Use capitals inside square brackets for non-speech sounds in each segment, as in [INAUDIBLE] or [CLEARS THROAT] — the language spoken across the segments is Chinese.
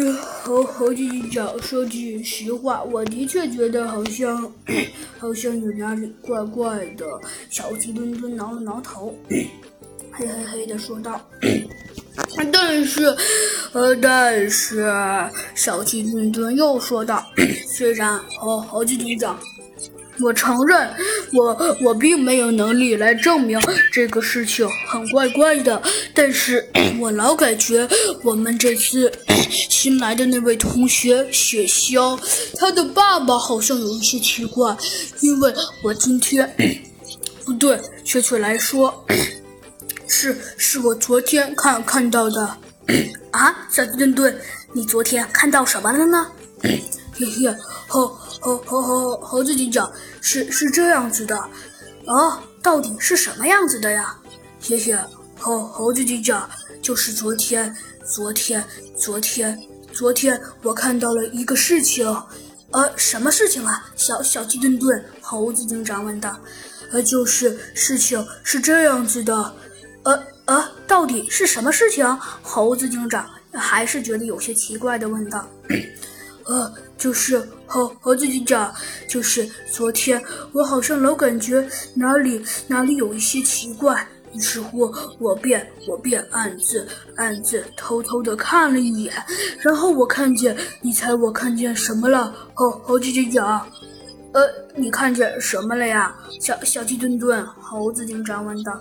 猴，猴猴警长说句实话，我的确觉得好像 [CLEARS THROAT] 好像有哪里怪怪的。小鸡墩墩挠了挠头，[CLEARS THROAT] 嘿嘿嘿的说道。[CLEARS THROAT] 但是，呃，但是小鸡墩墩又说道，虽然猴猴警长。我承认，我我并没有能力来证明这个事情很怪怪的，但是我老感觉我们这次新来的那位同学雪萧，他的爸爸好像有一些奇怪，因为我今天不对，确切来说是是我昨天看看到的。[COUGHS] 啊，小墩墩，你昨天看到什么了呢？嘿嘿，猴猴猴猴猴子警长是是这样子的，啊，到底是什么样子的呀？嘿嘿，猴猴子警长就是昨天，昨天，昨天，昨天我看到了一个事情，呃，什么事情啊？小小鸡墩墩，猴子警长问道。呃，就是事情是这样子的，呃呃，到底是什么事情？猴子警长还是觉得有些奇怪的问道。呃，就是猴猴子警长，就是昨天我好像老感觉哪里哪里有一些奇怪，于是乎我便我便暗自暗自偷偷的看了一眼，然后我看见，你猜我看见什么了？猴猴子警长，呃，你看见什么了呀？小小鸡墩墩，猴子警长问道。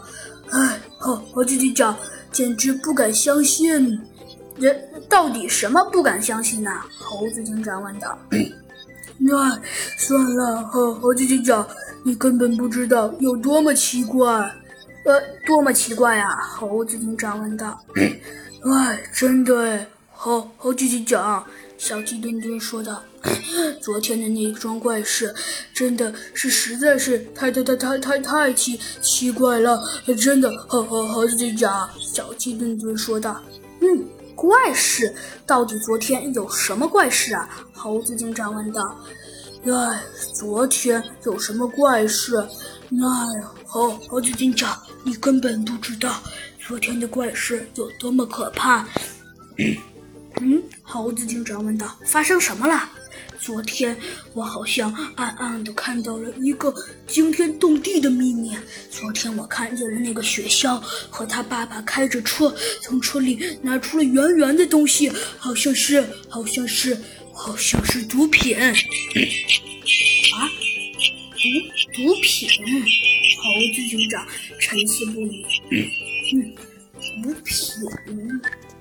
哎，猴猴子警长简直不敢相信。人到底什么不敢相信呢？猴子警长问道。那 [CLEARS THROAT] 算了，猴猴子警长，你根本不知道有多么奇怪。呃，多么奇怪呀？猴子警长问道。[CLEARS THROAT] 哎，真的，猴猴子警长，小鸡墩墩说道。[CLEARS THROAT] 昨天的那一桩怪事，真的是实在是太太太太太太奇奇怪了，真的。猴猴猴子警长，小鸡墩墩说道。嗯。怪事？到底昨天有什么怪事啊？猴子警长问道。哎，昨天有什么怪事？那猴猴子警长，你根本不知道昨天的怪事有多么可怕。嗯，猴子警长问道。发生什么了？昨天我好像暗暗的看到了一个惊天动地的秘密。昨天我看见了那个雪鸮和他爸爸开着车，从车里拿出了圆圆的东西，好像是，好像是，好像是 [COUGHS] 毒品。啊，毒毒品？猴子警长沉思不语。嗯，毒品。